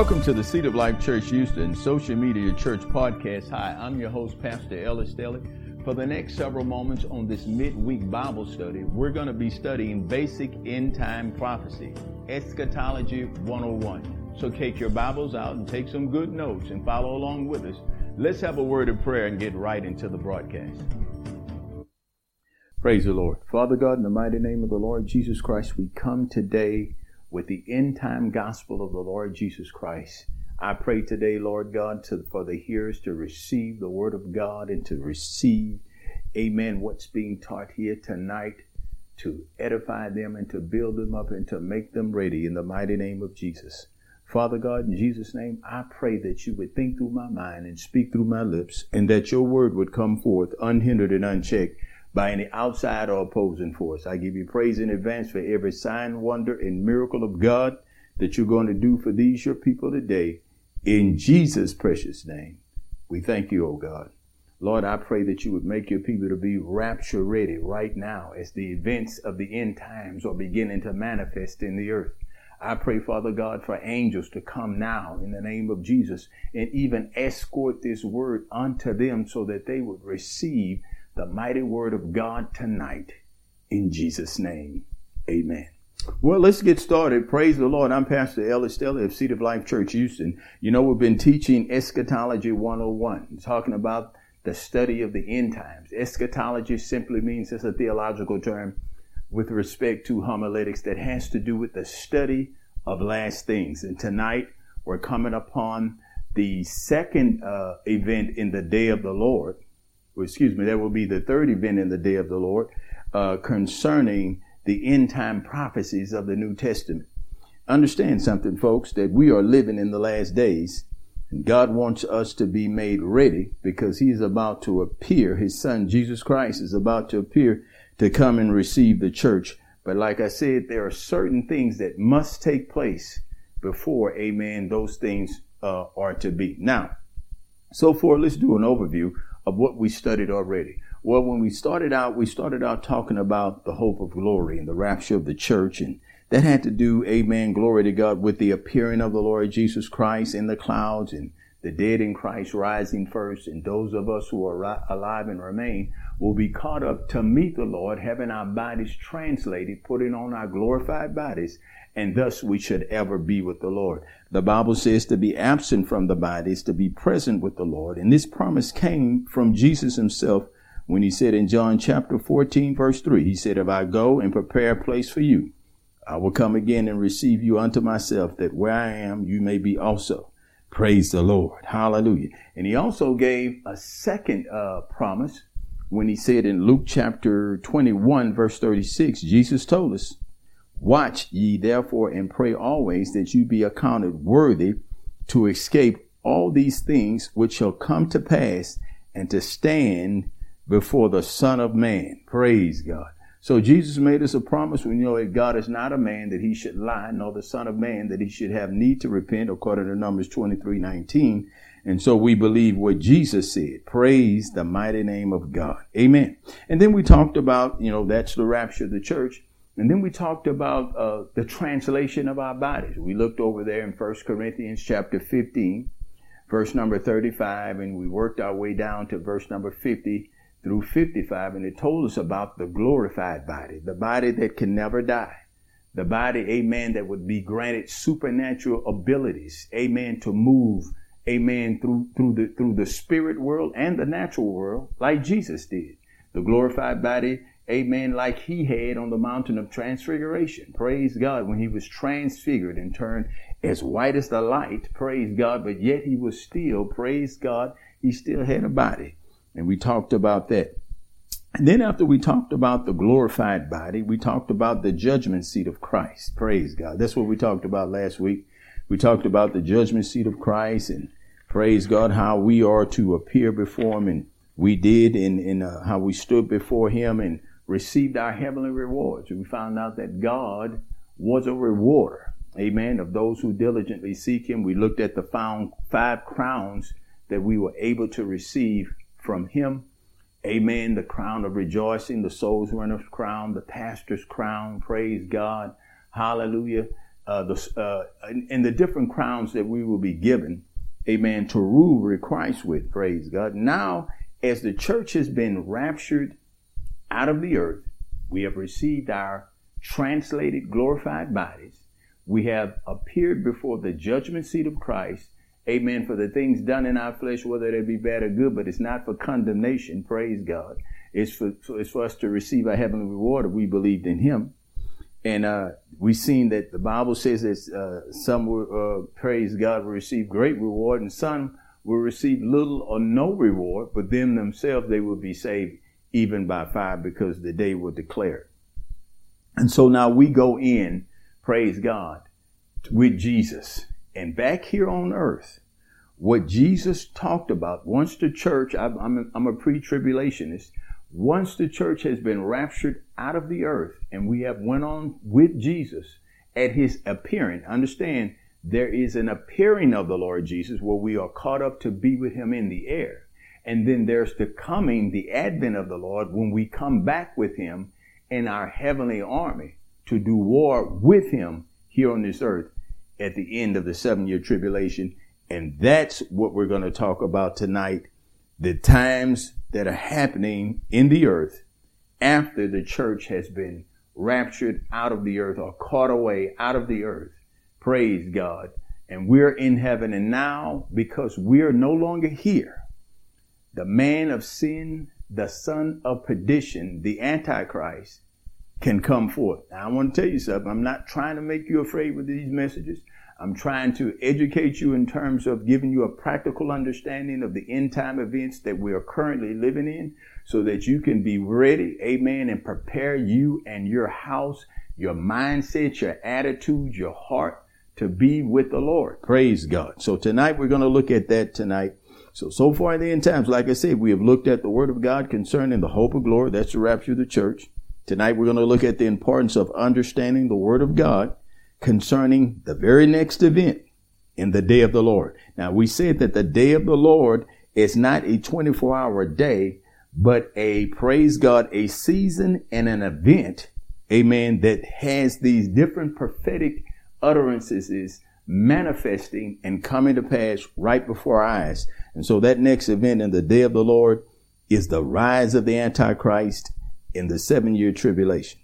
Welcome to the Seed of Life Church Houston Social Media Church Podcast. Hi, I'm your host, Pastor Ellis Stelly. For the next several moments on this midweek Bible study, we're going to be studying basic end time prophecy, Eschatology 101. So take your Bibles out and take some good notes and follow along with us. Let's have a word of prayer and get right into the broadcast. Praise the Lord. Father God, in the mighty name of the Lord Jesus Christ, we come today with the end time gospel of the Lord Jesus Christ. I pray today, Lord God, to, for the hearers to receive the word of God and to receive, amen, what's being taught here tonight to edify them and to build them up and to make them ready in the mighty name of Jesus. Father God, in Jesus' name, I pray that you would think through my mind and speak through my lips and that your word would come forth unhindered and unchecked by any outside or opposing force. I give you praise in advance for every sign, wonder, and miracle of God that you're going to do for these your people today. In Jesus' precious name, we thank you, O God. Lord, I pray that you would make your people to be rapture ready right now as the events of the end times are beginning to manifest in the earth. I pray, Father God, for angels to come now in the name of Jesus and even escort this word unto them so that they would receive the mighty word of God tonight in Jesus' name. Amen. Well, let's get started. Praise the Lord. I'm Pastor Ellis Stelly of Seed of Life Church, Houston. You know, we've been teaching Eschatology 101, talking about the study of the end times. Eschatology simply means it's a theological term with respect to homiletics that has to do with the study of last things. And tonight we're coming upon the second uh, event in the day of the Lord excuse me, that will be the third event in the day of the Lord uh, concerning the end time prophecies of the New Testament. Understand something, folks, that we are living in the last days. And God wants us to be made ready because He is about to appear. His Son, Jesus Christ, is about to appear to come and receive the church. But like I said, there are certain things that must take place before, amen, those things uh, are to be. Now, so far, let's do an overview of what we studied already. Well, when we started out, we started out talking about the hope of glory and the rapture of the church. And that had to do, amen, glory to God, with the appearing of the Lord Jesus Christ in the clouds and the dead in Christ rising first. And those of us who are alive and remain will be caught up to meet the Lord, having our bodies translated, putting on our glorified bodies and thus we should ever be with the Lord. The Bible says to be absent from the body is to be present with the Lord. And this promise came from Jesus himself when he said in John chapter 14, verse 3, he said, If I go and prepare a place for you, I will come again and receive you unto myself, that where I am, you may be also. Praise the Lord. Hallelujah. And he also gave a second uh, promise when he said in Luke chapter 21, verse 36, Jesus told us, Watch ye therefore and pray always that you be accounted worthy to escape all these things which shall come to pass and to stand before the Son of Man. Praise God. So Jesus made us a promise. We know that God is not a man that he should lie, nor the Son of Man that he should have need to repent, according to Numbers 23, 19. And so we believe what Jesus said. Praise the mighty name of God. Amen. And then we talked about, you know, that's the rapture of the church. And then we talked about uh, the translation of our bodies. We looked over there in 1 Corinthians chapter 15, verse number 35, and we worked our way down to verse number 50 through 55, and it told us about the glorified body, the body that can never die. The body, amen, that would be granted supernatural abilities, amen, to move, amen, through, through the, through the spirit world and the natural world, like Jesus did. The glorified body amen, like he had on the mountain of transfiguration. Praise God, when he was transfigured and turned as white as the light, praise God, but yet he was still, praise God, he still had a body. And we talked about that. And then after we talked about the glorified body, we talked about the judgment seat of Christ. Praise God. That's what we talked about last week. We talked about the judgment seat of Christ and praise God, how we are to appear before him and we did in uh, how we stood before him and received our heavenly rewards. We found out that God was a rewarder, amen, of those who diligently seek Him. We looked at the found five crowns that we were able to receive from Him. Amen. The crown of rejoicing, the soul's winner's crown, the pastor's crown. Praise God. Hallelujah. uh, the, uh, and the different crowns that we will be given, amen, to rule with Christ with, praise God. Now, as the church has been raptured out of the earth, we have received our translated glorified bodies. We have appeared before the judgment seat of Christ. Amen. For the things done in our flesh, whether they be bad or good, but it's not for condemnation. Praise God. It's for, it's for us to receive our heavenly reward if we believed in Him. And uh, we've seen that the Bible says that uh, some will, uh, praise God, will receive great reward, and some will receive little or no reward, but them themselves they will be saved even by fire because the day will declare. And so now we go in, praise God, with Jesus. And back here on earth, what Jesus talked about, once the church, I'm, I'm a, I'm a pre-tribulationist, once the church has been raptured out of the earth and we have went on with Jesus at his appearing, understand there is an appearing of the Lord Jesus where we are caught up to be with him in the air. And then there's the coming, the advent of the Lord when we come back with him in our heavenly army to do war with him here on this earth at the end of the seven year tribulation. And that's what we're going to talk about tonight. The times that are happening in the earth after the church has been raptured out of the earth or caught away out of the earth. Praise God. And we're in heaven. And now, because we're no longer here, the man of sin, the son of perdition, the Antichrist, can come forth. Now, I want to tell you something. I'm not trying to make you afraid with these messages. I'm trying to educate you in terms of giving you a practical understanding of the end time events that we are currently living in so that you can be ready, amen, and prepare you and your house, your mindset, your attitude, your heart to be with the Lord. Praise God. So tonight we're going to look at that tonight. So, so far in the end times, like I said, we have looked at the word of God concerning the hope of glory. That's the rapture of the church. Tonight we're going to look at the importance of understanding the word of God concerning the very next event in the day of the Lord. Now we said that the day of the Lord is not a 24 hour day, but a praise God, a season and an event, amen, that has these different prophetic utterances manifesting and coming to pass right before our eyes. And so that next event in the day of the Lord is the rise of the Antichrist in the seven year tribulation.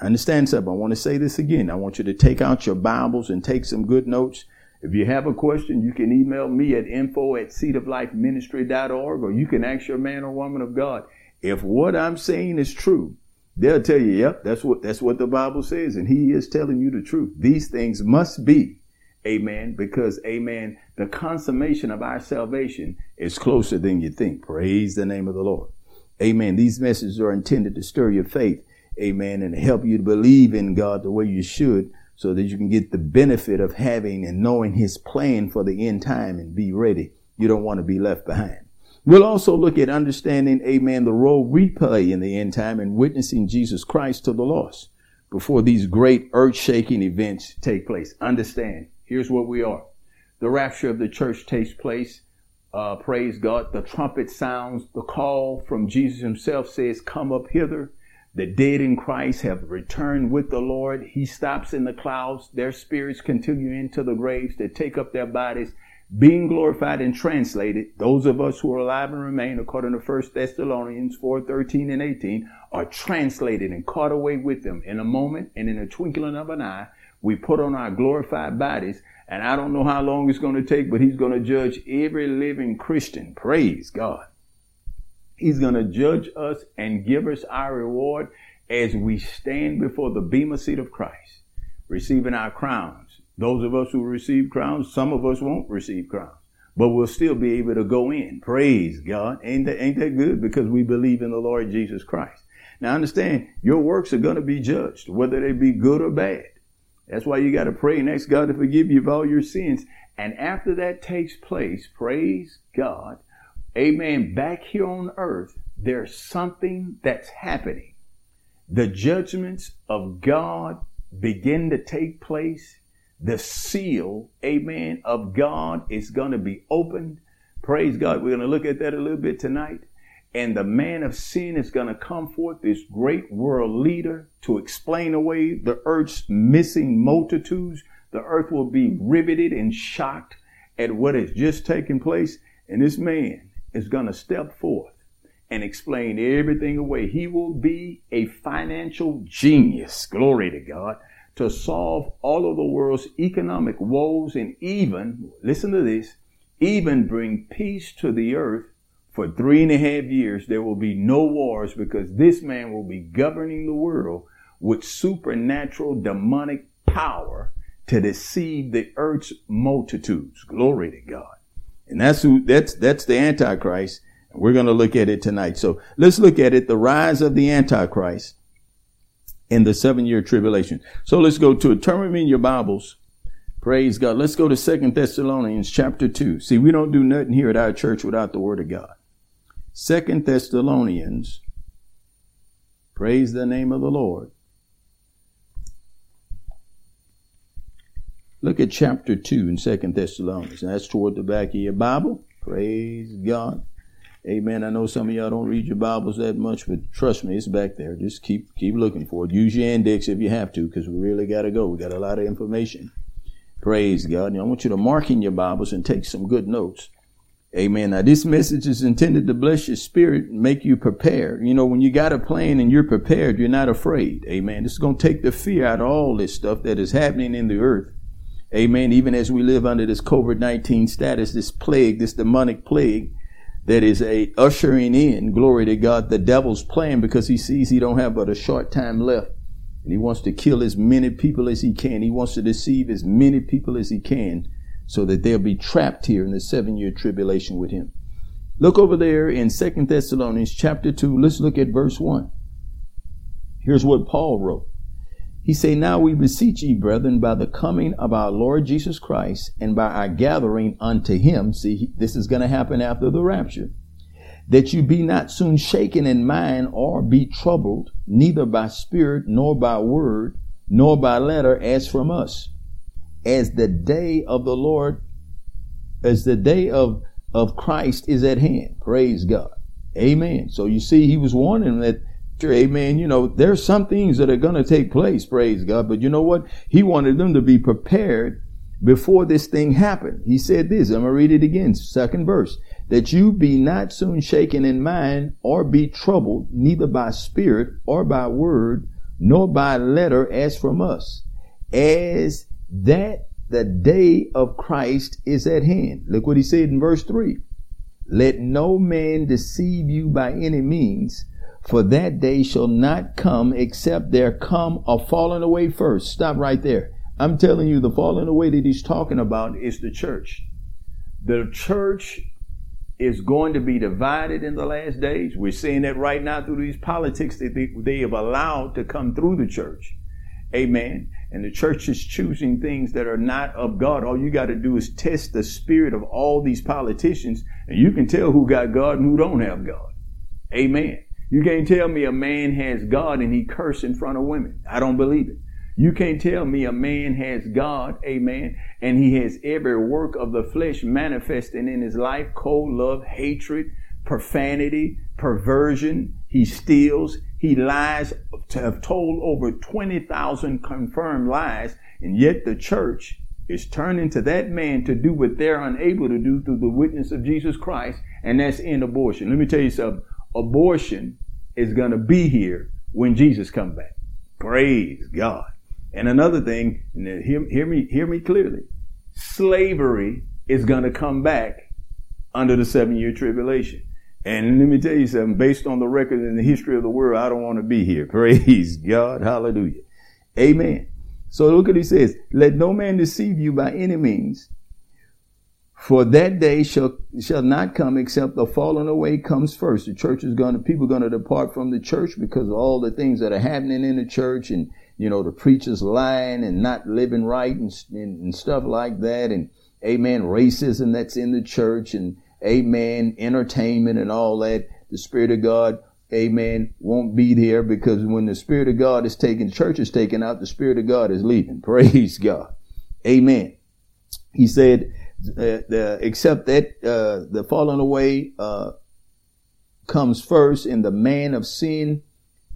I understand something. I want to say this again. I want you to take out your Bibles and take some good notes. If you have a question, you can email me at info at seedoflifeministry.org or you can ask your man or woman of God. If what I'm saying is true, they'll tell you, yep, that's what, that's what the Bible says. And he is telling you the truth. These things must be. Amen. Because, amen, the consummation of our salvation is closer than you think. Praise the name of the Lord. Amen. These messages are intended to stir your faith amen, and help you to believe in God the way you should so that you can get the benefit of having and knowing his plan for the end time and be ready. You don't want to be left behind. We'll also look at understanding, amen, the role we play in the end time and witnessing Jesus Christ to the lost before these great earth shaking events take place. Understand, here's what we are. The rapture of the church takes place. Uh, praise God. The trumpet sounds. The call from Jesus himself says, come up hither. The dead in Christ have returned with the Lord. He stops in the clouds. Their spirits continue into the graves to take up their bodies, being glorified and translated. Those of us who are alive and remain, according to 1 Thessalonians 4 13 and 18, are translated and caught away with them in a moment and in a twinkling of an eye. We put on our glorified bodies, and I don't know how long it's going to take, but He's going to judge every living Christian. Praise God. He's going to judge us and give us our reward as we stand before the bema seat of Christ, receiving our crowns. Those of us who receive crowns, some of us won't receive crowns, but we'll still be able to go in. Praise God. Ain't that, ain't that good? Because we believe in the Lord Jesus Christ. Now understand, your works are going to be judged, whether they be good or bad. That's why you got to pray and ask God to forgive you of all your sins. And after that takes place, praise God, amen, back here on earth, there's something that's happening. The judgments of God begin to take place. The seal, amen, of God is going to be opened. Praise God. We're going to look at that a little bit tonight. And the man of sin is going to come forth, this great world leader, to explain away the earth's missing multitudes The earth will be riveted and shocked at what has just taken place. And this man is going to step forth and explain everything away. He will be a financial genius. Glory to God. To solve all of the world's economic woes and even, listen to this, even bring peace to the earth for three and a half years. There will be no wars because this man will be governing the world with supernatural demonic power to deceive the earth's multitudes. Glory to God. And that's who, that's, that's the Antichrist. And we're going to look at it tonight. So let's look at it. The rise of the Antichrist in the seven year tribulation. So let's go to it. Turn in your Bibles. Praise God. Let's go to Second Thessalonians chapter 2. See, we don't do nothing here at our church without the word of God. Second Thessalonians. Praise the name of the Lord. Look at chapter 2 in Second Thessalonians. And That's toward the back of your Bible. Praise God. Amen. I know some of y'all don't read your Bibles that much, but trust me, it's back there. Just keep keep looking for it. Use your index if you have to, because we really got to go. We got a lot of information. Praise God. And I want you to mark in your Bibles and take some good notes. Amen. Now this message is intended to bless your spirit and make you prepared. You know, when you got a plan and you're prepared, you're not afraid. Amen. This is going to take the fear out of all this stuff that is happening in the earth. Amen. Even as we live under this COVID-19 status, this plague, this demonic plague that is a ushering in, glory to God, the devil's plan because he sees he don't have but a short time left. And he wants to kill as many people as he can. He wants to deceive as many people as he can so that they'll be trapped here in the seven year tribulation with him. Look over there in Second Thessalonians chapter 2. Let's look at verse 1. Here's what Paul wrote. He say, Now we beseech ye, brethren, by the coming of our Lord Jesus Christ and by our gathering unto him. See, this is going to happen after the rapture. That you be not soon shaken in mind or be troubled, neither by spirit, nor by word, nor by letter, as from us. As the day of the Lord, as the day of, of Christ is at hand. Praise God. Amen. So you see, he was warning that amen, you know, there's some things that are going to take place, praise God. But you know what? He wanted them to be prepared before this thing happened. He said this, I'm going to read it again, second verse, that you be not soon shaken in mind or be troubled, neither by spirit or by word, nor by letter as from us, as that the day of Christ is at hand. Look what he said in verse three. Let no man deceive you by any means, for that day shall not come except there come a falling away first. Stop right there. I'm telling you, the falling away that he's talking about is the church. The church is going to be divided in the last days. We're seeing that right now through these politics that they, they have allowed to come through the church. Amen. And the church is choosing things that are not of God. All you got to do is test the spirit of all these politicians, and you can tell who got God and who don't have God. Amen. You can't tell me a man has God and he curse in front of women. I don't believe it. You can't tell me a man has God, amen, and he has every work of the flesh manifesting in his life, cold love, hatred, profanity, perversion. He steals, he lies, to have told over 20,000 confirmed lies, and yet the church is turning to that man to do what they're unable to do through the witness of Jesus Christ, and that's in abortion. Let me tell you something abortion is going to be here when Jesus comes back. Praise God. And another thing, hear, hear me, hear me clearly. Slavery is going to come back under the seven year tribulation. And let me tell you something, based on the record in the history of the world, I don't want to be here. Praise God. Hallelujah. Amen. So look what he says. Let no man deceive you by any means, for that day shall shall not come except the falling away comes first. The church is going to people are going to depart from the church because of all the things that are happening in the church and you know the preachers lying and not living right and, and, and stuff like that and amen racism that's in the church and amen entertainment and all that. The spirit of God amen, won't be there because when the Spirit of God is taken, church is taken out, the Spirit of God is leaving. Praise God. Amen. He said, the, the, except that uh, the falling away uh, comes first, and the man of sin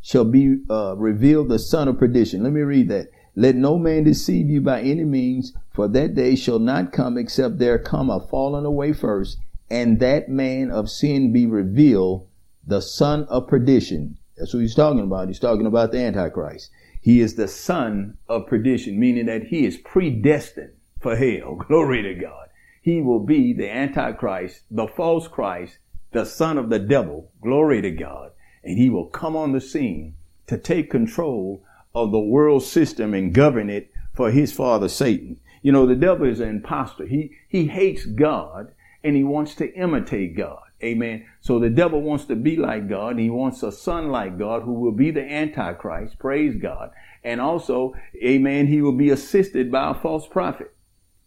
shall be uh, revealed, the son of perdition. Let me read that. Let no man deceive you by any means, for that day shall not come except there come a falling away first, and that man of sin be revealed, the son of perdition. That's what he's talking about. He's talking about the Antichrist. He is the son of perdition, meaning that he is predestined for hell. Glory to God. He will be the Antichrist, the false Christ, the son of the devil. Glory to God. And he will come on the scene to take control of the world system and govern it for his father Satan. You know, the devil is an impostor. He, he hates God and he wants to imitate God. Amen. So the devil wants to be like God. He wants a son like God who will be the Antichrist. Praise God. And also, amen, he will be assisted by a false prophet.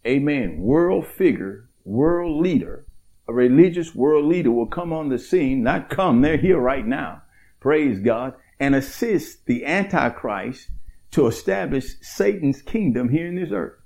Amen. World figure, world leader, a religious world leader will come on the scene, not come, they're here right now. Praise God. And assist the Antichrist to establish Satan's kingdom here in this earth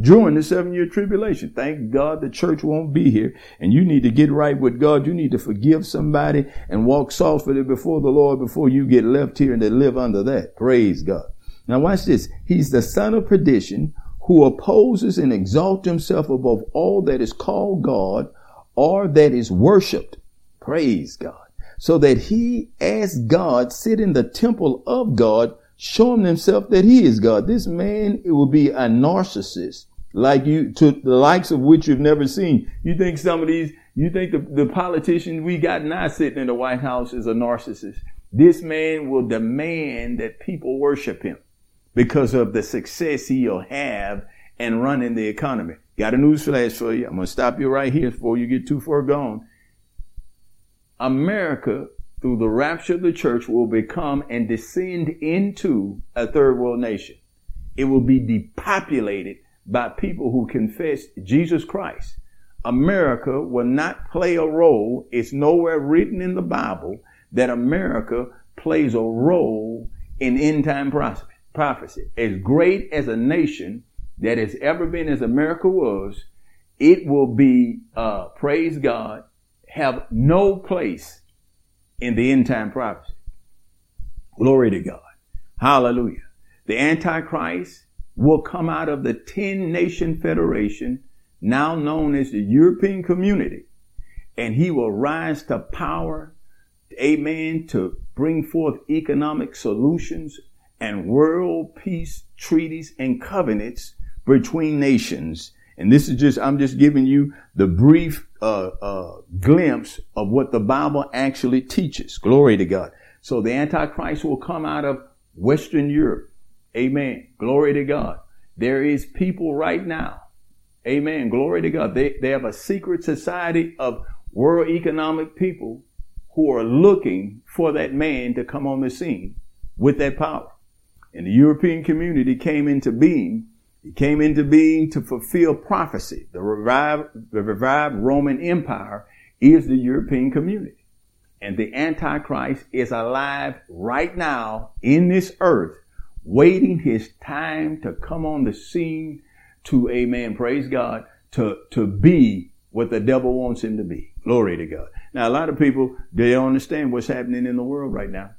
during the seven year tribulation. Thank God the church won't be here and you need to get right with God. You need to forgive somebody and walk softly before the Lord before you get left here and to live under that. Praise God. Now watch this. He's the son of perdition who opposes and exalts himself above all that is called God or that is worshiped. Praise God. So that he as God sit in the temple of God showing himself that he is God. This man it will be a narcissist like you to the likes of which you've never seen. You think some of these, you think the, the politician we got now sitting in the White House is a narcissist. This man will demand that people worship him because of the success he'll have in running the economy. Got a news flash for you. I'm going to stop you right here before you get too far gone. America, through the rapture of the church, will become and descend into a third world nation. It will be depopulated by people who confess Jesus Christ. America will not play a role. It's nowhere written in the Bible that America plays a role in end time prophecy. As great as a nation that has ever been as America was, it will be, uh, praise God, have no place in the end time prophecy. Glory to God. Hallelujah. The Antichrist will come out of the 10 nation federation, now known as the European community, and he will rise to power, amen, to bring forth economic solutions and world peace treaties and covenants between nations. And this is just, I'm just giving you the brief uh, uh, glimpse of what the Bible actually teaches. Glory to God. So the Antichrist will come out of Western Europe. Amen. Glory to God. There is people right now. Amen. Glory to God. They, they have a secret society of world economic people who are looking for that man to come on the scene with that power. And the European community came into being. It came into being to fulfill prophecy. The revived, the revived Roman Empire is the European community. And the Antichrist is alive right now in this earth waiting his time to come on the scene to, amen, praise God, to, to be what the devil wants him to be. Glory to God. Now, a lot of people, they don't understand what's happening in the world right now.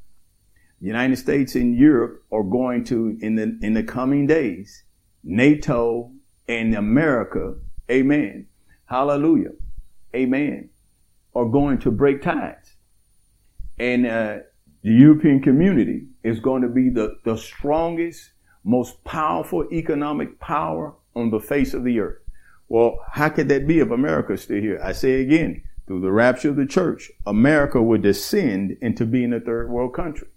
The United States and Europe are going to, in the, in the coming days, NATO and America, amen, hallelujah, amen, are going to break ties. And, uh, the European community is going to be the, the strongest, most powerful economic power on the face of the earth. Well, how could that be if America is still here? I say again, through the rapture of the church, America would descend into being a third world country.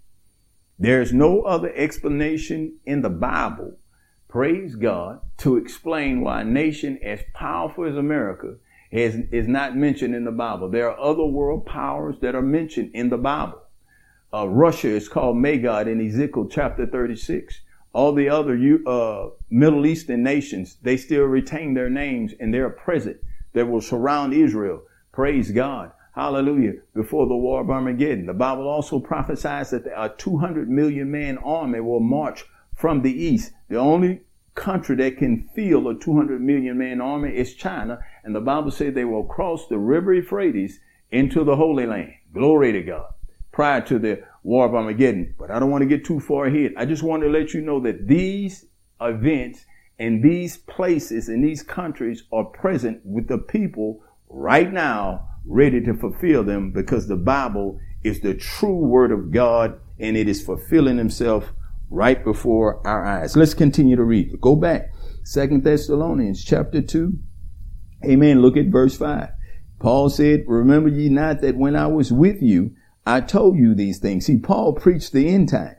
There's no other explanation in the Bible, praise God, to explain why a nation as powerful as America is, is not mentioned in the Bible. There are other world powers that are mentioned in the Bible uh, Russia is called Magog in Ezekiel chapter 36. All the other uh, Middle Eastern nations, they still retain their names and they're present that will surround Israel. Praise God. Hallelujah. Before the war of Armageddon. The Bible also prophesies that a 200 million man army will march from the east. The only country that can field a 200 million man army is China. And the Bible says they will cross the river Euphrates into the Holy Land. Glory to God. prior to the War of Armageddon. But I don't want to get too far ahead. I just want to let you know that these events and these places and these countries are present with the people right now ready to fulfill them because the Bible is the true word of God and it is fulfilling himself right before our eyes. Let's continue to read. Go back. Second Thessalonians chapter 2. Amen. Look at verse 5. Paul said, Remember ye not that when I was with you, I told you these things. See, Paul preached the end time.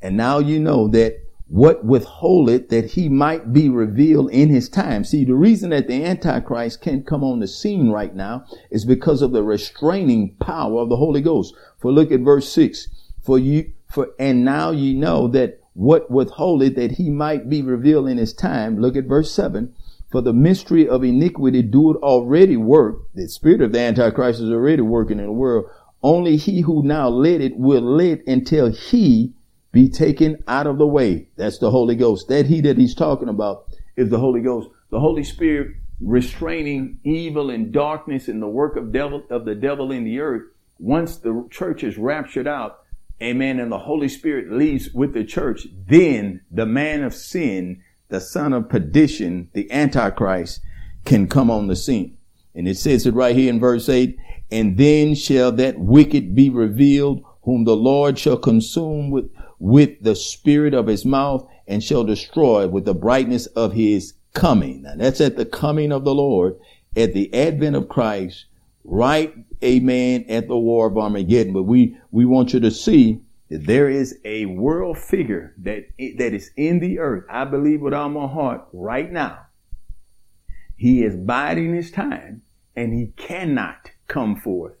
And now you know that what withholdeth that he might be revealed in his time. See, the reason that the Antichrist can't come on the scene right now is because of the restraining power of the Holy Ghost. For look at verse six. For you, for, and now ye know that what withholdeth that he might be revealed in his time. Look at verse seven. For the mystery of iniquity doeth already work. The spirit of the Antichrist is already working in the world. Only he who now led it will lead until he be taken out of the way. That's the Holy Ghost. That he that he's talking about is the Holy Ghost. The Holy Spirit restraining evil and darkness and the work of devil of the devil in the earth. Once the church is raptured out, amen, and the Holy Spirit leaves with the church, then the man of sin, the son of perdition, the Antichrist, can come on the scene. And it says it right here in verse 8, and then shall that wicked be revealed, whom the Lord shall consume with with the spirit of his mouth and shall destroy with the brightness of his coming. Now that's at the coming of the Lord, at the advent of Christ, right, amen, at the war of Armageddon. But we, we want you to see that there is a world figure that, that is in the earth. I believe with all my heart right now. He is biding his time and he cannot come forth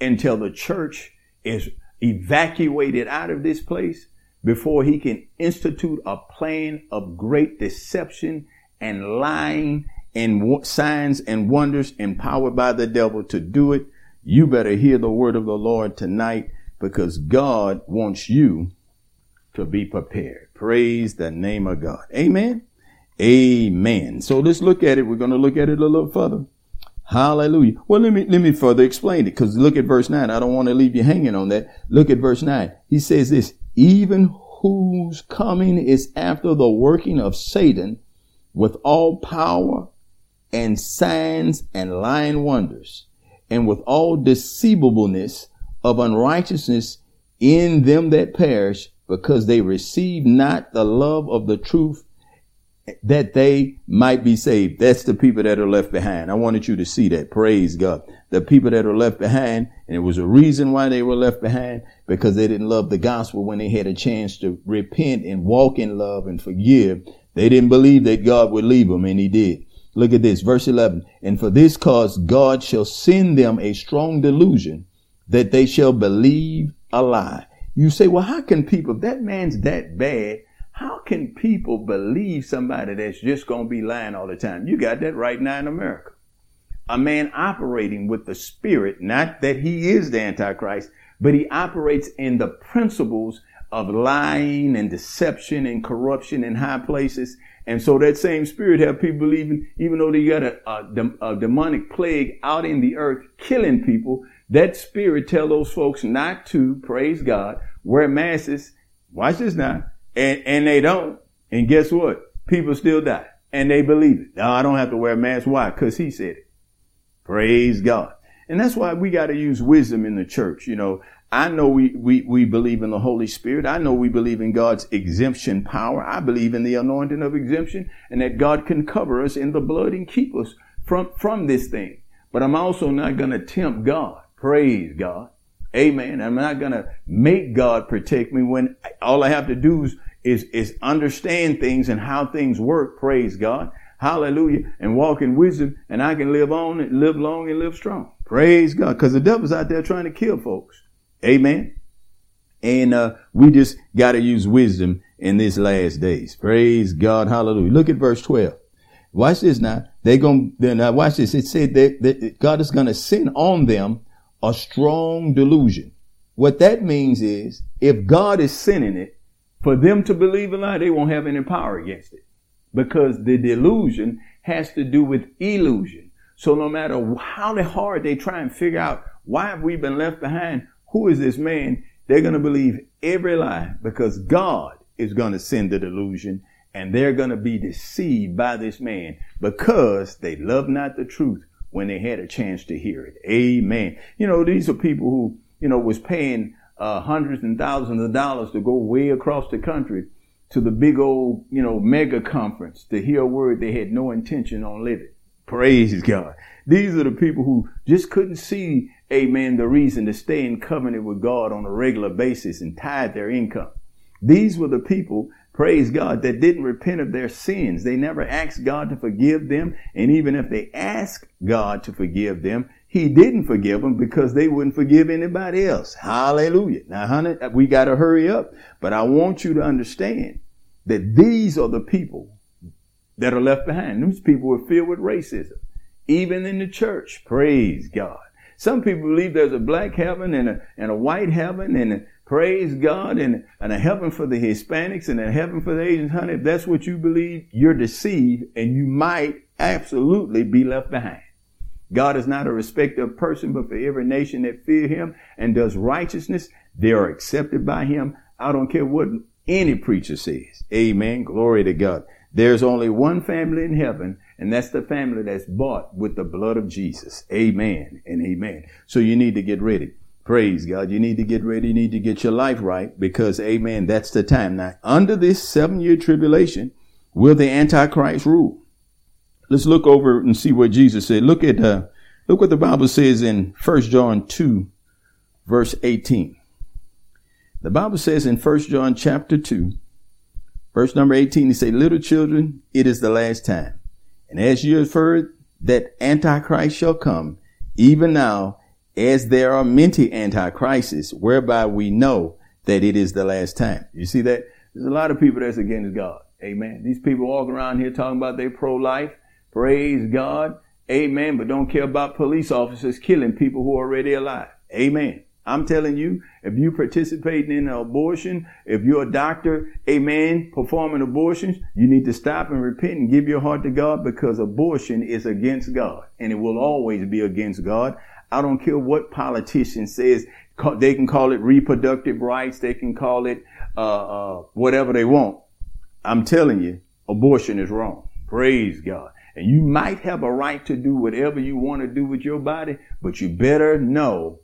until the church is evacuated out of this place before he can institute a plan of great deception and lying and signs and wonders empowered by the devil to do it. You better hear the word of the Lord tonight because God wants you to be prepared. Praise the name of God. Amen. Amen. So let's look at it. We're going to look at it a little further. Hallelujah. Well, let me, let me further explain it because look at verse nine. I don't want to leave you hanging on that. Look at verse nine. He says this, even whose coming is after the working of Satan with all power and signs and lying wonders and with all deceivableness of unrighteousness in them that perish because they receive not the love of the truth that they might be saved. That's the people that are left behind. I wanted you to see that. Praise God. The people that are left behind, and it was a reason why they were left behind, because they didn't love the gospel when they had a chance to repent and walk in love and forgive. They didn't believe that God would leave them, and he did. Look at this, verse 11. And for this cause God shall send them a strong delusion that they shall believe a lie. You say, well, how can people, if that man's that bad, how can people believe somebody that's just going to be lying all the time? You got that right now in America. A man operating with the spirit, not that he is the Antichrist, but he operates in the principles of lying and deception and corruption in high places. And so that same spirit have people believing, even though they got a, a, a demonic plague out in the earth killing people, that spirit tell those folks not to, praise God, wear masks. Watch this now and, and they don't. And guess what? People still die and they believe it. No, I don't have to wear a mask. Why? Cause he said it. Praise God. And that's why we got to use wisdom in the church. You know, I know we, we, we believe in the Holy Spirit. I know we believe in God's exemption power. I believe in the anointing of exemption and that God can cover us in the blood and keep us from, from this thing. But I'm also not going to tempt God. Praise God. Amen. I'm not going to make God protect me when all I have to do is, is, is understand things and how things work. Praise God. Hallelujah. And walk in wisdom and I can live on and live long and live strong. Praise God. Cause the devil's out there trying to kill folks. Amen. And, uh, we just got to use wisdom in these last days. Praise God. Hallelujah. Look at verse 12. Watch this now. They're going to, now watch this. It said that, that God is going to send on them a strong delusion. What that means is if God is sending it, for them to believe a lie, they won't have any power against it because the delusion has to do with illusion. So no matter how hard they try and figure out why have we been left behind, who is this man? They're going to believe every lie because God is going to send the delusion and they're going to be deceived by this man because they love not the truth when they had a chance to hear it. Amen. You know, these are people who, you know, was paying uh, hundreds and thousands of dollars to go way across the country to the big old, you know, mega conference to hear a word they had no intention on living. Praise God. These are the people who just couldn't see, amen, the reason to stay in covenant with God on a regular basis and tithe their income. These were the people praise God, that didn't repent of their sins. They never asked God to forgive them. And even if they asked God to forgive them, he didn't forgive them because they wouldn't forgive anybody else. Hallelujah. Now, honey, we got to hurry up, but I want you to understand that these are the people that are left behind. These people were filled with racism, even in the church. Praise God. Some people believe there's a black heaven and a, and a white heaven and Praise God and, and a heaven for the Hispanics and a heaven for the Asians. Honey, if that's what you believe, you're deceived and you might absolutely be left behind. God is not a respecter of person, but for every nation that fear him and does righteousness, they are accepted by him. I don't care what any preacher says. Amen. Glory to God. There's only one family in heaven, and that's the family that's bought with the blood of Jesus. Amen and amen. So you need to get ready. Praise God. You need to get ready. You need to get your life right because, amen, that's the time. Now, under this seven year tribulation, will the Antichrist rule? Let's look over and see what Jesus said. Look at, uh, look what the Bible says in 1 John 2, verse 18. The Bible says in 1 John chapter 2, verse number 18, he say, little children, it is the last time. And as you have heard that Antichrist shall come, even now as there are many antichrists, whereby we know that it is the last time. You see that? There's a lot of people that's against God. Amen. These people walk around here talking about they pro-life. Praise God. Amen. But don't care about police officers killing people who are already alive. Amen. I'm telling you, if you participating in an abortion, if you're a doctor, amen, performing abortions, you need to stop and repent and give your heart to God because abortion is against God and it will always be against God. I don't care what politician says. They can call it reproductive rights. They can call it uh, uh, whatever they want. I'm telling you, abortion is wrong. Praise God. And you might have a right to do whatever you want to do with your body, but you better know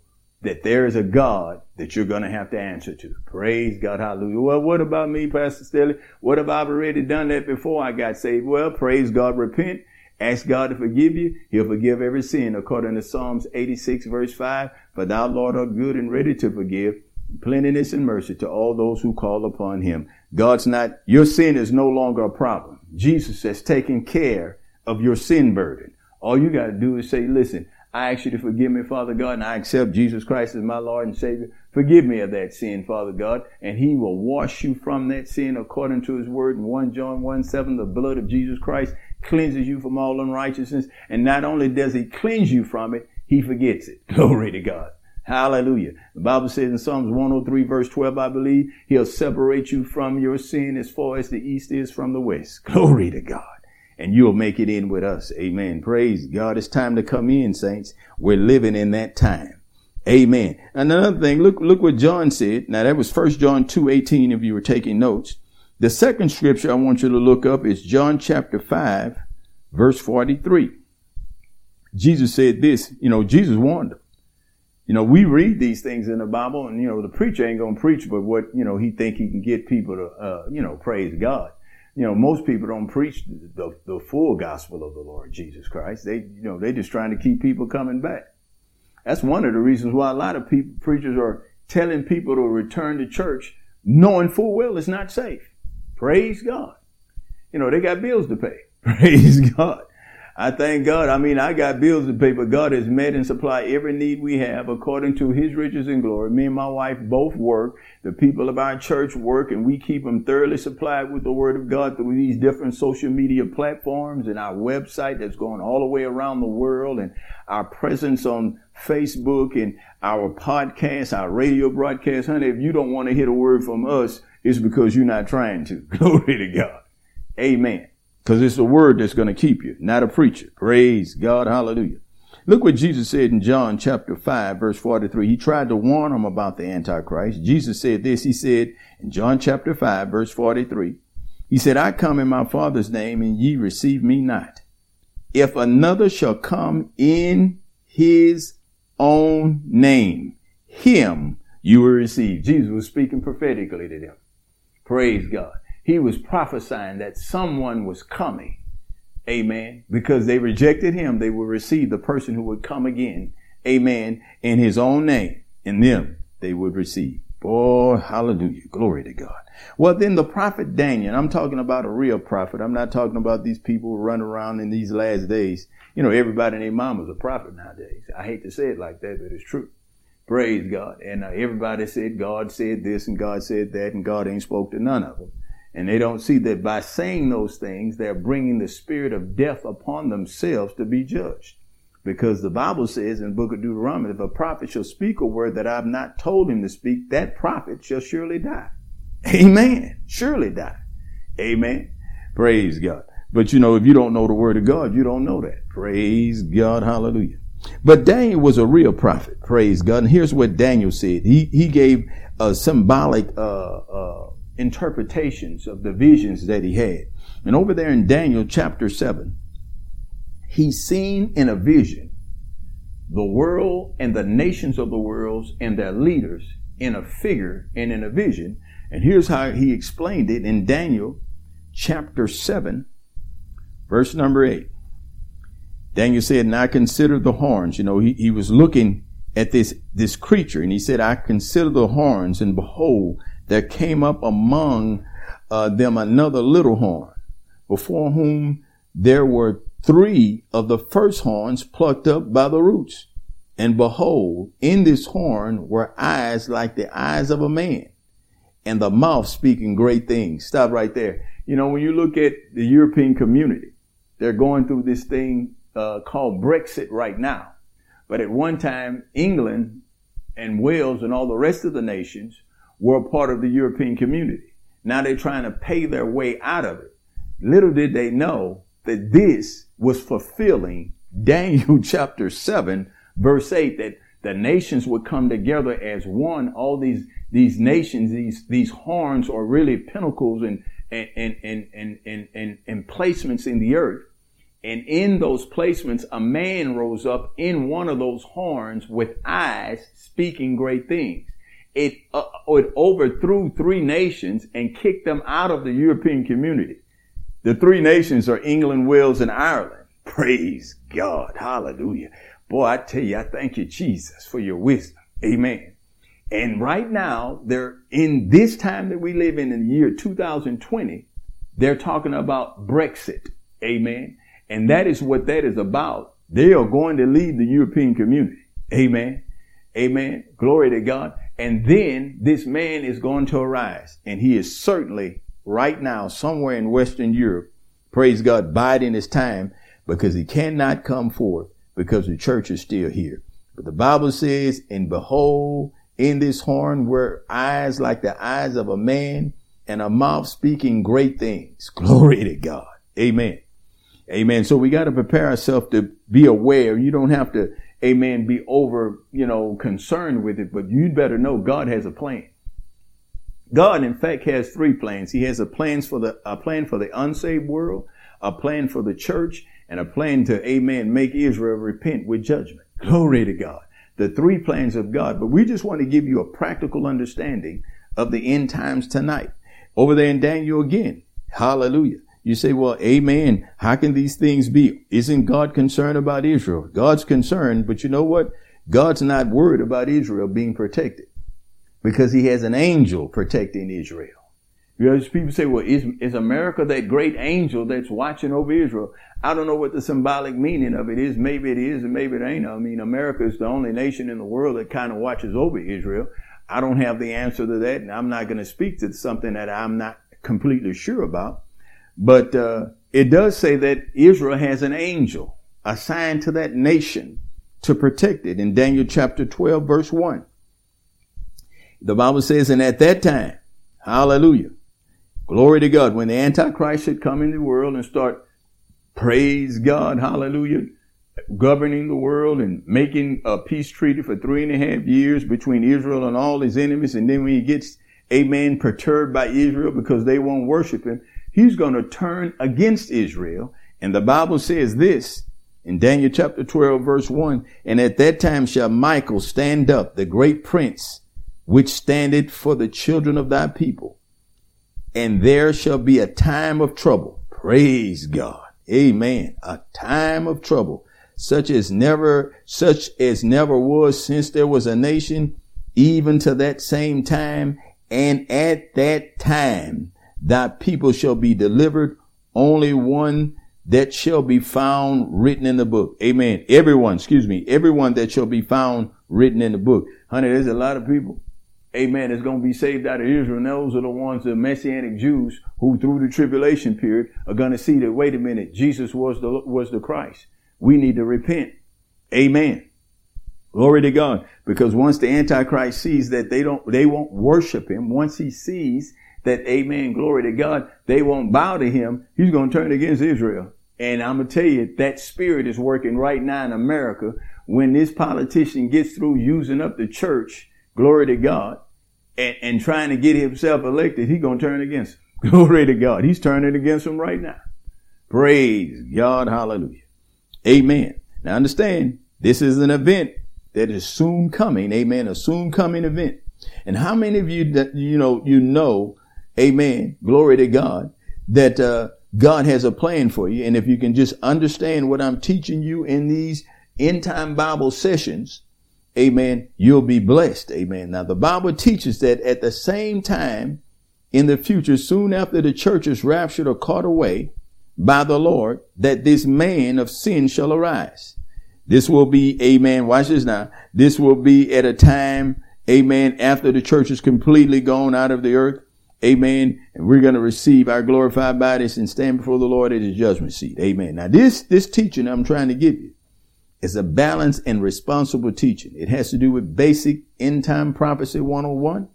that there is a God that you're going to have to answer to. Praise God. Hallelujah. Well, what about me, Pastor Stelly? What have I already done that before I got saved? Well, praise God. Repent Ask God to forgive you. He'll forgive every sin according to Psalms 86 verse 5. For thou, Lord, art good and ready to forgive, plenteousness and mercy to all those who call upon him. God's not, your sin is no longer a problem. Jesus has taken care of your sin burden. All you got to do is say, listen, I ask you to forgive me, Father God, and I accept Jesus Christ as my Lord and Savior. Forgive me of that sin, Father God, and He will wash you from that sin according to His word in 1 John 1 7. The blood of Jesus Christ cleanses you from all unrighteousness. And not only does he cleanse you from it, he forgets it. Glory to God. Hallelujah. The Bible says in Psalms 103 verse 12, I believe, he'll separate you from your sin as far as the east is from the west. Glory to God. And you'll make it in with us. Amen. Praise God. It's time to come in, saints. We're living in that time. Amen. And Another thing, look, look what John said. Now that was first John 2, 18, if you were taking notes. The second scripture I want you to look up is John chapter 5, verse 43. Jesus said this, you know, Jesus warned them. You know, we read these things in the Bible and, you know, the preacher ain't going to preach but what, you know, he think he can get people to, uh, you know, praise God. You know, most people don't preach the, the, full gospel of the Lord Jesus Christ. They, you know, they're just trying to keep people coming back. That's one of the reasons why a lot of people, preachers are telling people to return to church knowing full well it's not safe. Praise God. You know, they got bills to pay. Praise God. I thank God. I mean, I got bills to pay, but God has met and supplied every need we have according to his riches and glory. Me and my wife both work. The people of our church work and we keep them thoroughly supplied with the word of God through these different social media platforms and our website that's going all the way around the world and our presence on Facebook and our podcast, our radio broadcast. Honey, if you don't want to hear a word from us, it's because you're not trying to. Glory to God. Amen. Because it's the word that's going to keep you, not a preacher. Praise God. Hallelujah. Look what Jesus said in John chapter 5, verse 43. He tried to warn them about the Antichrist. Jesus said this. He said in John chapter 5, verse 43, He said, I come in my Father's name, and ye receive me not. If another shall come in his own name, him you will receive. Jesus was speaking prophetically to them. Praise God. He was prophesying that someone was coming Amen. Because they rejected him, they will receive the person who would come again. Amen. In his own name. In them, they would receive. Boy, hallelujah. Glory to God. Well, then the prophet Daniel, I'm talking about a real prophet. I'm not talking about these people who run around in these last days. You know, everybody and their mama's a prophet nowadays. I hate to say it like that, but it's true. Praise God. And uh, everybody said God said this and God said that and God ain't spoke to none of them. And they don't see that by saying those things, they're bringing the spirit of death upon themselves to be judged. Because the Bible says in the book of Deuteronomy, if a prophet shall speak a word that I've not told him to speak, that prophet shall surely die. Amen. Surely die. Amen. Praise God. But you know, if you don't know the word of God, you don't know that. Praise God. Hallelujah. But Daniel was a real prophet. Praise God. And here's what Daniel said. He, he gave a symbolic, uh, uh, interpretations of the visions that he had. And over there in Daniel chapter 7, he's seen in a vision the world and the nations of the world and their leaders in a figure and in a vision. And here's how he explained it in Daniel chapter 7, verse number 8. Daniel said, And I consider the horns. You know, he, he was looking at this, this creature and he said, I consider the horns and behold, there came up among uh, them another little horn, before whom there were three of the first horns plucked up by the roots. And behold, in this horn were eyes like the eyes of a man, and the mouth speaking great things. Stop right there. You know, when you look at the European community, they're going through this thing uh, called Brexit right now. But at one time, England and Wales and all the rest of the nations were a part of the European community. Now they're trying to pay their way out of it. Little did they know that this was fulfilling Daniel chapter 7 verse 8 that the nations would come together as one. All these, these nations, these, these horns are really pinnacles and, and, and, and, and, and, and, and placements in the earth. And in those placements, a man rose up in one of those horns with eyes speaking great things it, uh, it overthrew three nations and kicked them out of the European community. The three nations are England, Wales, and Ireland. Praise God. Hallelujah. Boy, I tell you, I thank you, Jesus, for your wisdom. Amen. And right now, they're in this time that we live in, in the year 2020, they're talking about Brexit. Amen. And that is what that is about. They are going to leave the European community. Amen. Amen. Glory to God. And then this man is going to arise. And he is certainly right now somewhere in Western Europe, praise God, biding his time because he cannot come forth because the church is still here. But the Bible says, and behold, in this horn were eyes like the eyes of a man and a mouth speaking great things. Glory to God. Amen. Amen. So we got to prepare ourselves to be aware. You don't have to amen, be over, you know, concerned with it, but you'd better know God has a plan. God, in fact, has three plans. He has a plans for the, a plan for the unsaved world, a plan for the church, and a plan to, amen, make Israel repent with judgment. Glory to God. The three plans of God. But we just want to give you a practical understanding of the end times tonight. Over there in Daniel again. Hallelujah. You say, well, amen. How can these things be? Isn't God concerned about Israel? God's concerned, but you know what? God's not worried about Israel being protected because he has an angel protecting Israel. You know, people say, well, is, is America that great angel that's watching over Israel? I don't know what the symbolic meaning of it is. Maybe it is and maybe it ain't. I mean, America is the only nation in the world that kind of watches over Israel. I don't have the answer to that and I'm not going to speak to something that I'm not completely sure about. But uh, it does say that Israel has an angel assigned to that nation to protect it in Daniel chapter 12, verse 1. The Bible says, and at that time, hallelujah, glory to God, when the Antichrist should come in the world and start, praise God, hallelujah, governing the world and making a peace treaty for three and a half years between Israel and all his enemies. And then when he gets, amen, perturbed by Israel because they won't worship him, he's going to turn against Israel. And the Bible says this in Daniel chapter 12 verse 1, and at that time shall Michael stand up, the great prince, which standeth for the children of thy people. And there shall be a time of trouble. Praise God. Amen. A time of trouble such as never, such as never was since there was a nation, even to that same time. And at that time, thy people shall be delivered, only one that shall be found written in the book. Amen. Everyone, excuse me, everyone that shall be found written in the book. Honey, there's a lot of people. Amen. Is going to be saved out of Israel. And those are the ones, the Messianic Jews, who through the tribulation period are going to see that, wait a minute, Jesus was the, was the Christ we need to repent. Amen. Glory to God. Because once the Antichrist sees that they don't, they won't worship him, once he sees that, amen, glory to God, they won't bow to him, he's going to turn against Israel. And I'm going to tell you, that spirit is working right now in America. When this politician gets through using up the church, glory to God, and, and trying to get himself elected, he's going to turn against him. Glory to God. He's turning against him right now. Praise God. Hallelujah. Amen. Now understand, this is an event that is soon coming. Amen. A soon coming event. And how many of you that, you know, you know, amen, glory to God, that, uh, God has a plan for you. And if you can just understand what I'm teaching you in these end time Bible sessions, amen, you'll be blessed. Amen. Now the Bible teaches that at the same time in the future, soon after the church is raptured or caught away, by the Lord that this man of sin shall arise. This will be, amen, watch this now. This will be at a time, amen, after the church is completely gone out of the earth. Amen. And we're going to receive our glorified bodies and stand before the Lord at his judgment seat. Amen. Now this, this teaching I'm trying to give you is a balanced and responsible teaching. It has to do with basic end time prophecy 101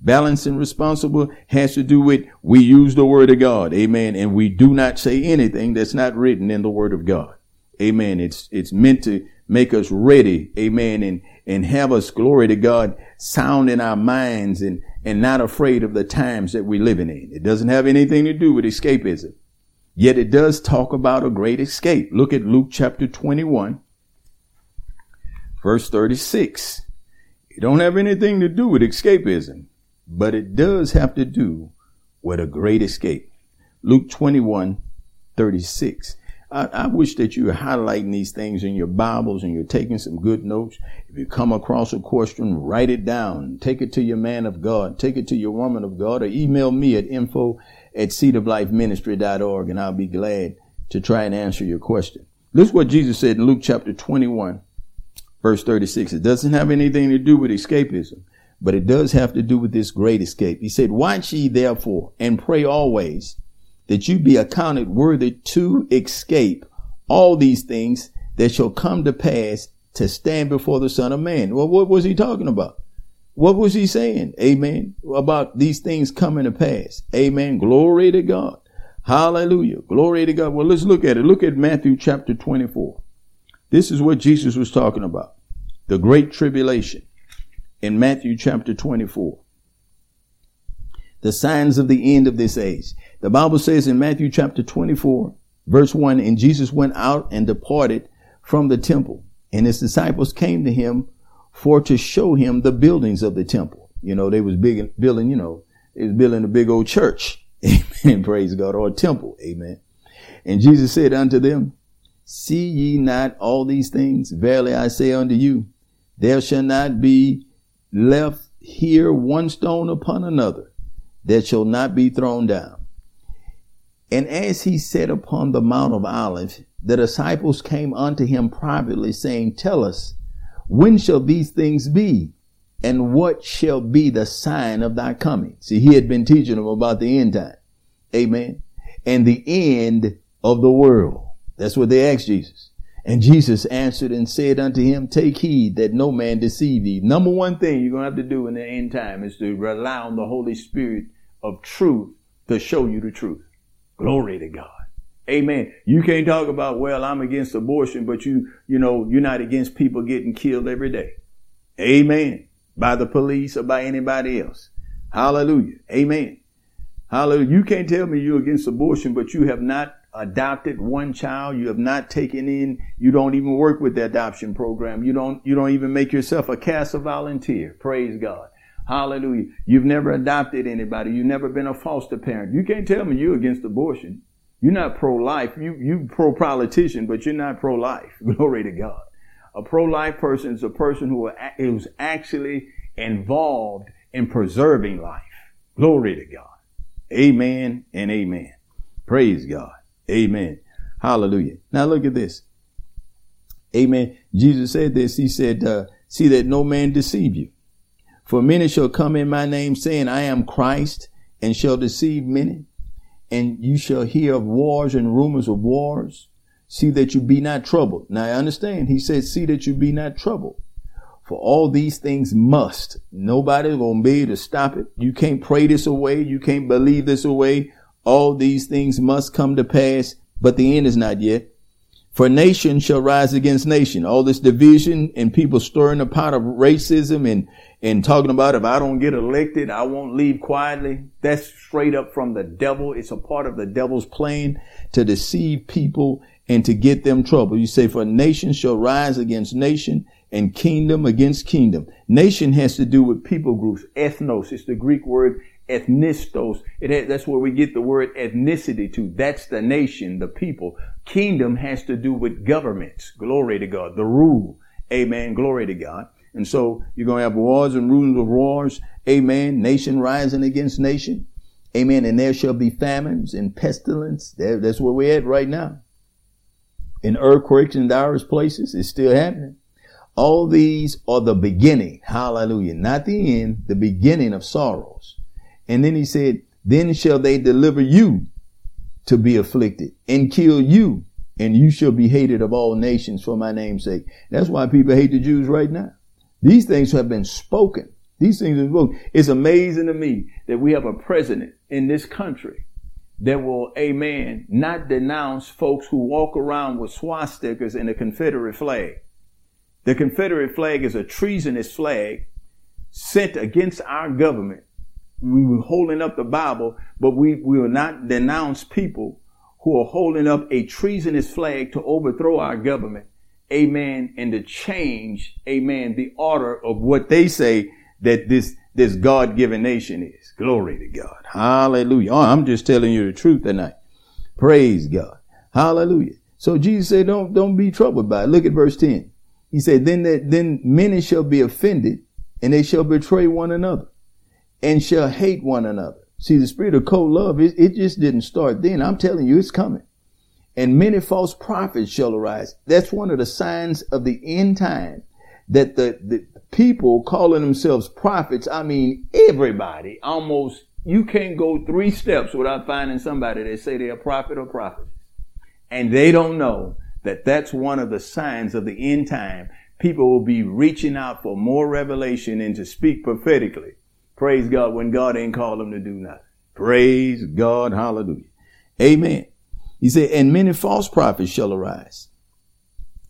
Balanced and responsible has to do with we use the word of God. Amen. And we do not say anything that's not written in the word of God. Amen. It's, it's meant to make us ready. Amen. And, and have us glory to God sound in our minds and, and not afraid of the times that we're living in. It doesn't have anything to do with escapism. Yet it does talk about a great escape. Look at Luke chapter 21, verse 36. It don't have anything to do with escapism but it does have to do with a great escape. Luke 21, 36. I, I, wish that you were highlighting these things in your Bibles and you're taking some good notes. If you come across a question, write it down. Take it to your man of God. Take it to your woman of God or email me at info at seedoflifeministry.org and I'll be glad to try and answer your question. This is what Jesus said in Luke chapter 21, verse 36. It doesn't have anything to do with escapism. But it does have to do with this great escape. He said, watch ye therefore and pray always that you be accounted worthy to escape all these things that shall come to pass to stand before the son of man. Well, what was he talking about? What was he saying? Amen. About these things coming to pass. Amen. Glory to God. Hallelujah. Glory to God. Well, let's look at it. Look at Matthew chapter 24. This is what Jesus was talking about. The great tribulation in Matthew chapter 24. The signs of the end of this age. The Bible says in Matthew chapter 24, verse 1, and Jesus went out and departed from the temple, and his disciples came to him for to show him the buildings of the temple. You know, they was big building, you know, they was building a big old church. Amen. Praise God. Or temple. Amen. And Jesus said unto them, See ye not all these things? Verily I say unto you, there shall not be left here one stone upon another that shall not be thrown down. And as he sat upon the Mount of Olives, the disciples came unto him privately, saying, Tell us, when shall these things be? And what shall be the sign of thy coming? See, he had been teaching them about the end time. Amen. And the end of the world. That's what they asked Jesus. And Jesus answered and said unto him, Take heed that no man deceive thee. Number one thing you're going to have to do in the end time is to rely on the Holy Spirit of truth to show you the truth. Glory to God. Amen. You can't talk about, well, I'm against abortion, but you, you know, you're not against people getting killed every day. Amen. By the police or by anybody else. Hallelujah. Amen. Hallelujah. You can't tell me you're against abortion, but you have not adopted one child. You have not taken in, you don't even work with the adoption program. You don't, you don't even make yourself a CASA volunteer. Praise God. Hallelujah. You've never adopted anybody. You've never been a foster parent. You can't tell me you're against abortion. You're not pro-life. You, you pro-politician, but you're not pro-life. Glory to God. A pro-life person is a person who is actually involved in preserving life. Glory to God. Amen and amen. Praise God. Amen. Hallelujah. Now look at this. Amen. Jesus said this. He said, uh, see that no man deceive you. For many shall come in my name saying, I am Christ and shall deceive many. And you shall hear of wars and rumors of wars. See that you be not troubled. Now I understand. He said, see that you be not troubled. For all these things must. Nobody's going to be able to stop it. You can't pray this away. You can't believe this away. All these things must come to pass, but the end is not yet. For nation shall rise against nation. All this division and people stirring the pot of racism and, and talking about if I don't get elected, I won't leave quietly. That's straight up from the devil. It's a part of the devil's plan to deceive people and to get them trouble. You say, for nation shall rise against nation and kingdom against kingdom. Nation has to do with people groups. Ethnos is the Greek word ethnistos. It has, that's where we get the word ethnicity to. That's the nation, the people. Kingdom has to do with governments. Glory to God. The rule. Amen. Glory to God. And so you're going to have wars and rumors of wars. Amen. Nation rising against nation. Amen. And there shall be famines and pestilence. There, that's where we're at right now. In earthquakes in diverse places. It's still happening. All these are the beginning. Hallelujah. Not the end, the beginning of sorrows. And then he said, then shall they deliver you to be afflicted and kill you and you shall be hated of all nations for my name's sake. That's why people hate the Jews right now. These things have been spoken. These things are spoken. It's amazing to me that we have a president in this country that will, amen, not denounce folks who walk around with swastikas and a Confederate flag. The Confederate flag is a treasonous flag sent against our government. We were holding up the Bible, but we, we will not denounce people who are holding up a treasonous flag to overthrow our government. Amen. And to change, amen, the order of what they say that this, this God-given nation is. Glory to God. Hallelujah. Oh, I'm just telling you the truth tonight. Praise God. Hallelujah. So Jesus said, don't, don't be troubled by it. Look at verse 10. He said, then that, then many shall be offended and they shall betray one another and shall hate one another. See, the spirit of cold love, it, it just didn't start then. I'm telling you, it's coming. And many false prophets shall arise. That's one of the signs of the end time that the, the people calling themselves prophets, I mean, everybody almost, you can't go three steps without finding somebody that say they're a prophet or prophetess. And they don't know that that's one of the signs of the end time. People will be reaching out for more revelation and to speak prophetically. Praise God when God ain't called them to do nothing. Praise God. Hallelujah. Amen. He said, and many false prophets shall arise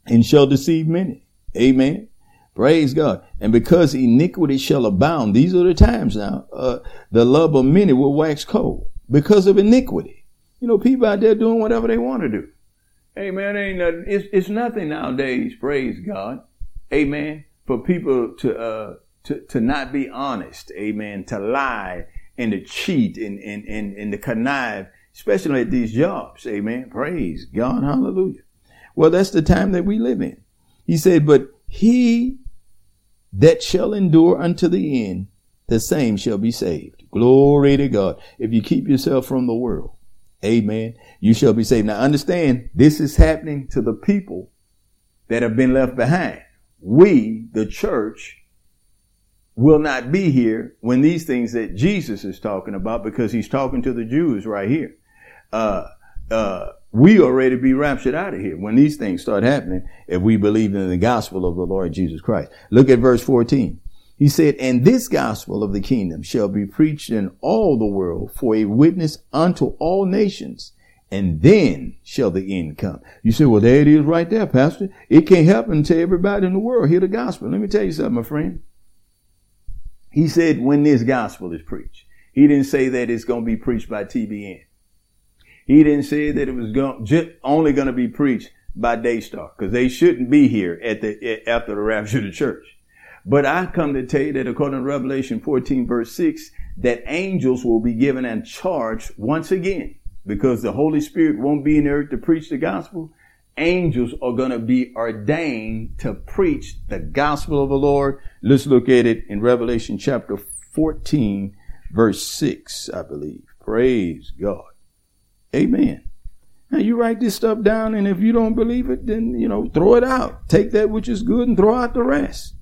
and shall deceive many. Amen. Praise God. And because iniquity shall abound, these are the times now, uh, the love of many will wax cold because of iniquity. You know, people out there doing whatever they want to do. Amen. Ain't nothing. It's, it's nothing nowadays. Praise God. Amen. For people to, uh, to, to not be honest. Amen. To lie and to cheat and, and, and, and to connive, especially at these jobs. Amen. Praise God. Hallelujah. Well, that's the time that we live in. He said, but he that shall endure unto the end, the same shall be saved. Glory to God. If you keep yourself from the world. Amen. You shall be saved. Now understand, this is happening to the people that have been left behind. We, the church, will not be here when these things that Jesus is talking about because he's talking to the Jews right here. Uh, uh, we already be raptured out of here when these things start happening if we believe in the gospel of the Lord Jesus Christ. Look at verse 14. He said, and this gospel of the kingdom shall be preached in all the world for a witness unto all nations. and then shall the end come. You say, well, there it is right there, Pastor. It can't happen to everybody in the world hear the gospel. Let me tell you something, my friend. He said when this gospel is preached. He didn't say that it's going to be preached by TBN. He didn't say that it was going, just only going to be preached by Daystar because they shouldn't be here at the, after the rapture of the church. But I come to tell you that according to Revelation 14 verse 6, that angels will be given in charge once again because the Holy Spirit won't be in the earth to preach the gospel. Angels are going to be ordained to preach the gospel of the Lord. Let's look at it in Revelation chapter 14 verse 6, I believe. Praise God. Amen. Now you write this stuff down, and if you don't believe it, then you know, throw it out. Take that which is good and throw out the rest.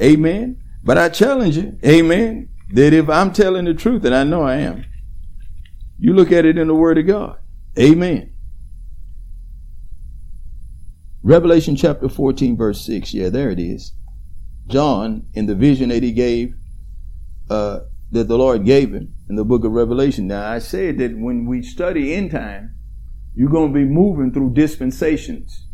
Amen. But I challenge you, amen, that if I'm telling the truth, and I know I am, you look at it in the Word of God. Amen. Revelation chapter 14, verse 6. Yeah, there it is. John, in the vision that he gave, uh, that the Lord gave him in the book of Revelation. Now, I said that when we study end time, you're going to be moving through dispensations.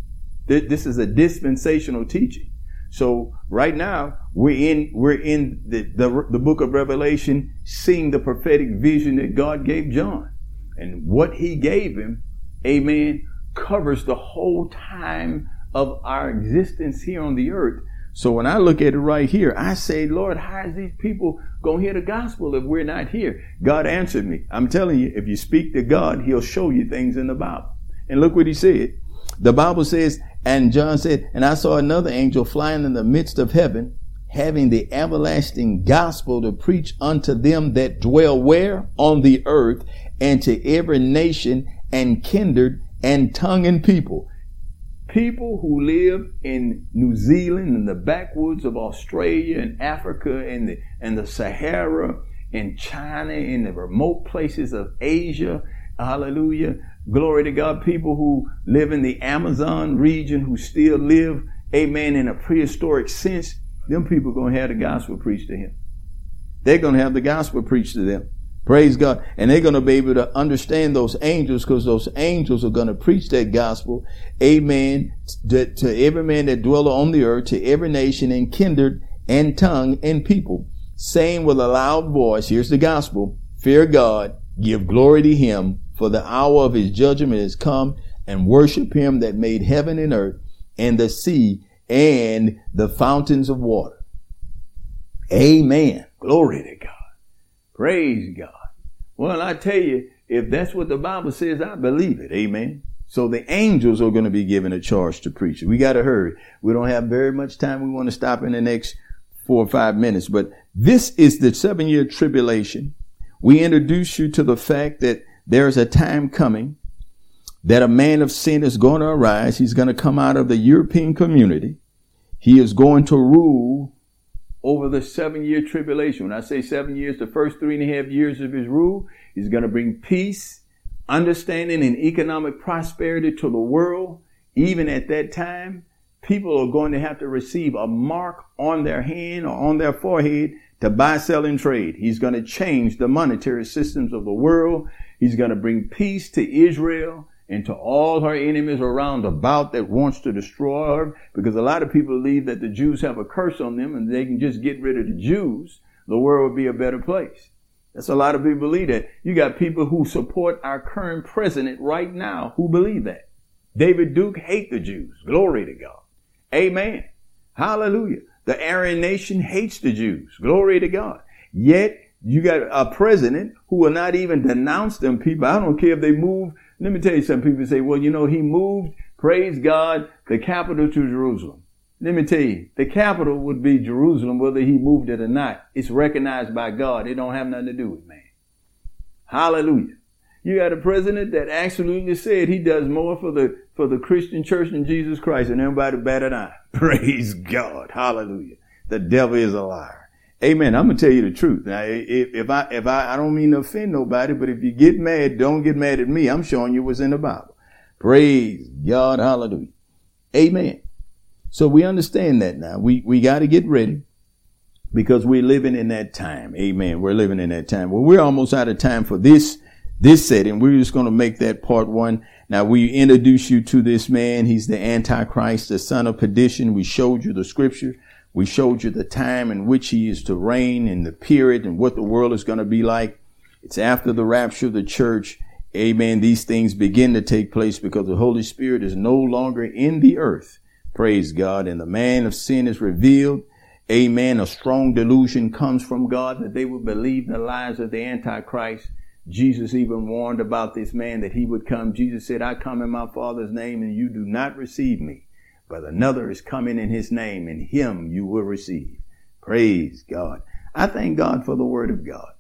This is a dispensational teaching. So right now we're in we're in the, the, the book of Revelation, seeing the prophetic vision that God gave John, and what He gave him, Amen, covers the whole time of our existence here on the earth. So when I look at it right here, I say, Lord, how is these people going to hear the gospel if we're not here? God answered me. I'm telling you, if you speak to God, He'll show you things in the Bible. And look what He said. The Bible says, and John said, and I saw another angel flying in the midst of heaven, having the everlasting gospel to preach unto them that dwell where? On the earth, and to every nation and kindred and tongue and people. People who live in New Zealand, in the backwoods of Australia and Africa and the, and the Sahara, in China, in the remote places of Asia, hallelujah, Glory to God. People who live in the Amazon region who still live, amen, in a prehistoric sense, them people are going to have the gospel preached to him. They're going to have the gospel preached to them. Praise God. And they're going to be able to understand those angels because those angels are going to preach that gospel. Amen. To, every man that dwelleth on the earth, to every nation and kindred and tongue and people, saying with a loud voice, here's the gospel, fear God, give glory to him, for the hour of his judgment is come, and worship him that made heaven and earth and the sea and the fountains of water. Amen. Glory to God. Praise God. Well, I tell you, if that's what the Bible says, I believe it. Amen. So the angels are going to be given a charge to preach. We got to hurry. We don't have very much time. We want to stop in the next four or five minutes. But this is the seven year tribulation. We introduce you to the fact that there is a time coming that a man of sin is going to arise. He's going to come out of the European community. He is going to rule over the seven year tribulation. When I say seven years, the first three and a half years of his rule, he's going to bring peace, understanding, and economic prosperity to the world. Even at that time, people are going to have to receive a mark on their hand or on their forehead to buy, sell, and trade. He's going to change the monetary systems of the world. He's going to bring peace to Israel and to all her enemies around about that wants to destroy her. Because a lot of people believe that the Jews have a curse on them and they can just get rid of the Jews. The world would be a better place. That's a lot of people believe that. You got people who support our current president right now who believe that. David Duke hate the Jews. Glory to God. Amen. Hallelujah. The Aryan nation hates the Jews. Glory to God. Yet you got a president who will not even denounce them people. I don't care if they move. Let me tell you some people say, well, you know, he moved, praise God, the capital to Jerusalem. Let me tell you, the capital would be Jerusalem, whether he moved it or not. It's recognized by God. It don't have nothing to do with man. Hallelujah. You got a president that absolutely said he does more for the for the Christian church than Jesus Christ, and everybody bat an. Praise God. Hallelujah. The devil is a liar. Amen. I'm gonna tell you the truth. Now, if, if I if I I don't mean to offend nobody, but if you get mad, don't get mad at me. I'm showing you what's in the Bible. Praise God, hallelujah. Amen. So we understand that now. We we got to get ready because we're living in that time. Amen. We're living in that time. Well, we're almost out of time for this this setting. We're just going to make that part one. Now we introduce you to this man. He's the Antichrist, the son of perdition. We showed you the scripture. We showed you the time in which he is to reign and the period and what the world is going to be like. It's after the rapture of the church. Amen. These things begin to take place because the Holy Spirit is no longer in the earth. Praise God. And the man of sin is revealed. Amen. A strong delusion comes from God that they will believe the lies of the Antichrist. Jesus even warned about this man that he would come. Jesus said, I come in my Father's name and you do not receive me, but another is coming in his name and him you will receive. Praise God. I thank God for the word of God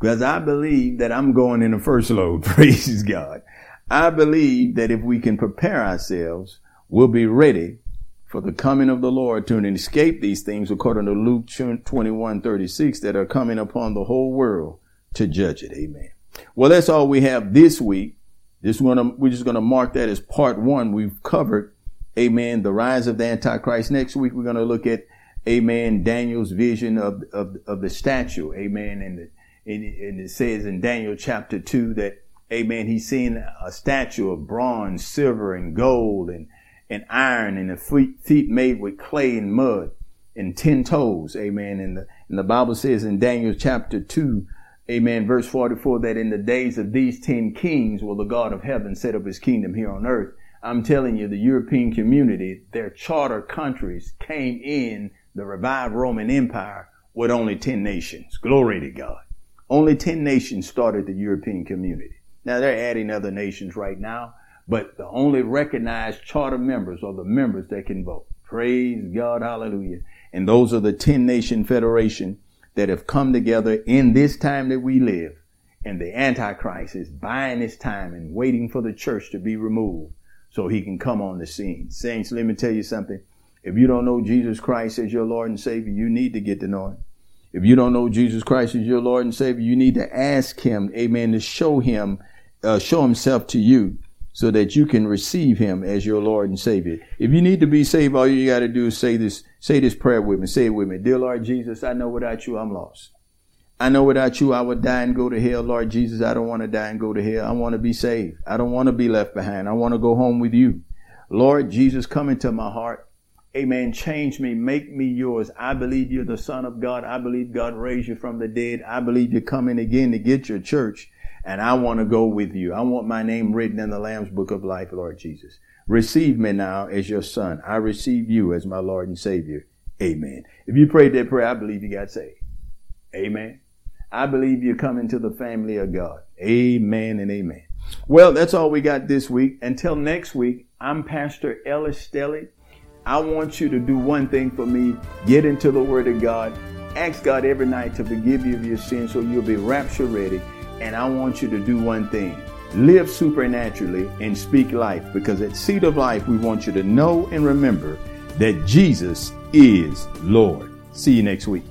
because I believe that I'm going in the first load. Praise God. I believe that if we can prepare ourselves, we'll be ready for the coming of the Lord to escape these things according to Luke 21, 36 that are coming upon the whole world to judge it. Amen. Well, that's all we have this week. This one, we're just going to mark that as part one. We've covered, amen, the rise of the Antichrist. Next week, we're going to look at, amen, Daniel's vision of, of, of the statue. Amen. And, and, and it says in Daniel chapter two that, amen, he's seen a statue of bronze, silver, and gold and, and iron and the feet, feet made with clay and mud and ten toes. Amen. And the, and the Bible says in Daniel chapter two, Amen. Verse 44 that in the days of these 10 kings will the God of heaven set up his kingdom here on earth. I'm telling you, the European community, their charter countries came in the revived Roman Empire with only 10 nations. Glory to God. Only 10 nations started the European community. Now they're adding other nations right now, but the only recognized charter members are the members that can vote. Praise God. Hallelujah. And those are the 10 nation federation that have come together in this time that we live. And the Antichrist is buying his time and waiting for the church to be removed so he can come on the scene. Saints, let me tell you something. If you don't know Jesus Christ as your Lord and Savior, you need to get to know him. If you don't know Jesus Christ as your Lord and Savior, you need to ask him, amen, to show him, uh, show himself to you so that you can receive him as your Lord and Savior. If you need to be saved, all you got to do is say this, say this prayer with me. Say it with me. Dear Lord Jesus, I know without you I'm lost. I know without you I would die and go to hell. Lord Jesus, I don't want to die and go to hell. I want to be saved. I don't want to be left behind. I want to go home with you. Lord Jesus, come into my heart. Amen. Change me. Make me yours. I believe you're the son of God. I believe God raised you from the dead. I believe you're coming again to get your church and I want to go with you. I want my name written in the Lamb's book of life, Lord Jesus. Receive me now as your son. I receive you as my Lord and Savior. Amen. If you prayed that prayer, I believe you got saved. Amen. I believe you come into the family of God. Amen and amen. Well, that's all we got this week. Until next week, I'm Pastor Ellis Stelly. I want you to do one thing for me. Get into the Word of God. Ask God every night to forgive you of your sins so you'll be rapture ready and I want you to do one thing live supernaturally and speak life because at Seed of Life, we want you to know and remember that Jesus is Lord. See you next week.